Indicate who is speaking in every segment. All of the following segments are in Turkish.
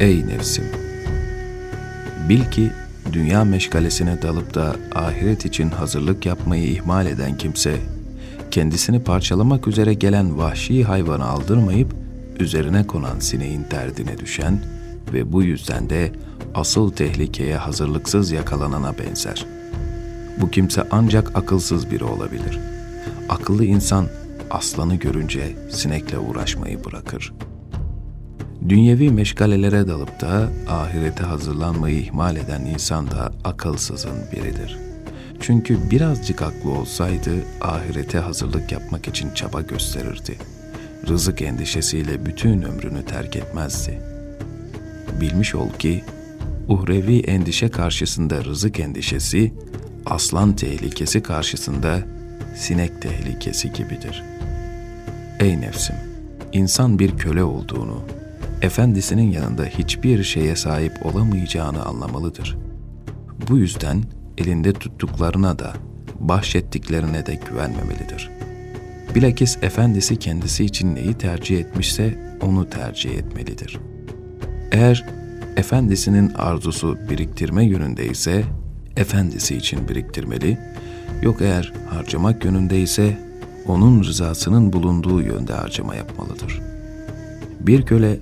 Speaker 1: Ey nefsim! Bil ki dünya meşgalesine dalıp da ahiret için hazırlık yapmayı ihmal eden kimse, kendisini parçalamak üzere gelen vahşi hayvanı aldırmayıp, üzerine konan sineğin derdine düşen ve bu yüzden de asıl tehlikeye hazırlıksız yakalanana benzer. Bu kimse ancak akılsız biri olabilir. Akıllı insan aslanı görünce sinekle uğraşmayı bırakır.'' Dünyevi meşgalelere dalıp da ahirete hazırlanmayı ihmal eden insan da akılsızın biridir. Çünkü birazcık aklı olsaydı ahirete hazırlık yapmak için çaba gösterirdi. Rızık endişesiyle bütün ömrünü terk etmezdi. Bilmiş ol ki uhrevi endişe karşısında rızık endişesi, aslan tehlikesi karşısında sinek tehlikesi gibidir. Ey nefsim! insan bir köle olduğunu, efendisinin yanında hiçbir şeye sahip olamayacağını anlamalıdır. Bu yüzden elinde tuttuklarına da, bahşettiklerine de güvenmemelidir. Bilakis efendisi kendisi için neyi tercih etmişse onu tercih etmelidir. Eğer efendisinin arzusu biriktirme yönünde ise efendisi için biriktirmeli, yok eğer harcamak yönünde ise onun rızasının bulunduğu yönde harcama yapmalıdır. Bir köle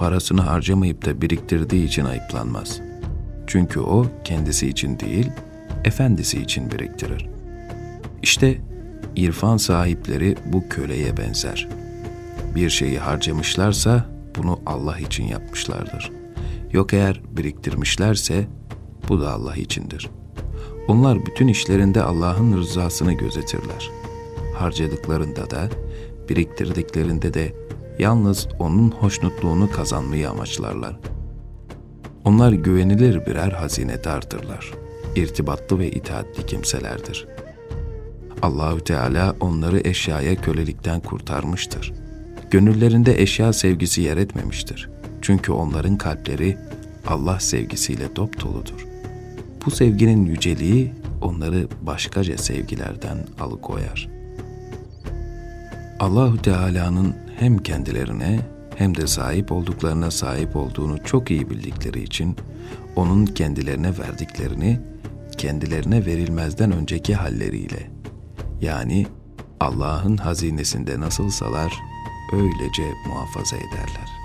Speaker 1: parasını harcamayıp da biriktirdiği için ayıplanmaz. Çünkü o kendisi için değil, efendisi için biriktirir. İşte irfan sahipleri bu köleye benzer. Bir şeyi harcamışlarsa bunu Allah için yapmışlardır. Yok eğer biriktirmişlerse bu da Allah içindir. Onlar bütün işlerinde Allah'ın rızasını gözetirler. Harcadıklarında da, biriktirdiklerinde de yalnız onun hoşnutluğunu kazanmayı amaçlarlar. Onlar güvenilir birer hazinedardırlar. İrtibatlı ve itaatli kimselerdir. Allahü Teala onları eşyaya kölelikten kurtarmıştır. Gönüllerinde eşya sevgisi yer etmemiştir. Çünkü onların kalpleri Allah sevgisiyle dop doludur. Bu sevginin yüceliği onları başkaca sevgilerden alıkoyar. Allahü Teala'nın hem kendilerine hem de sahip olduklarına sahip olduğunu çok iyi bildikleri için onun kendilerine verdiklerini kendilerine verilmezden önceki halleriyle yani Allah'ın hazinesinde nasılsalar öylece muhafaza ederler.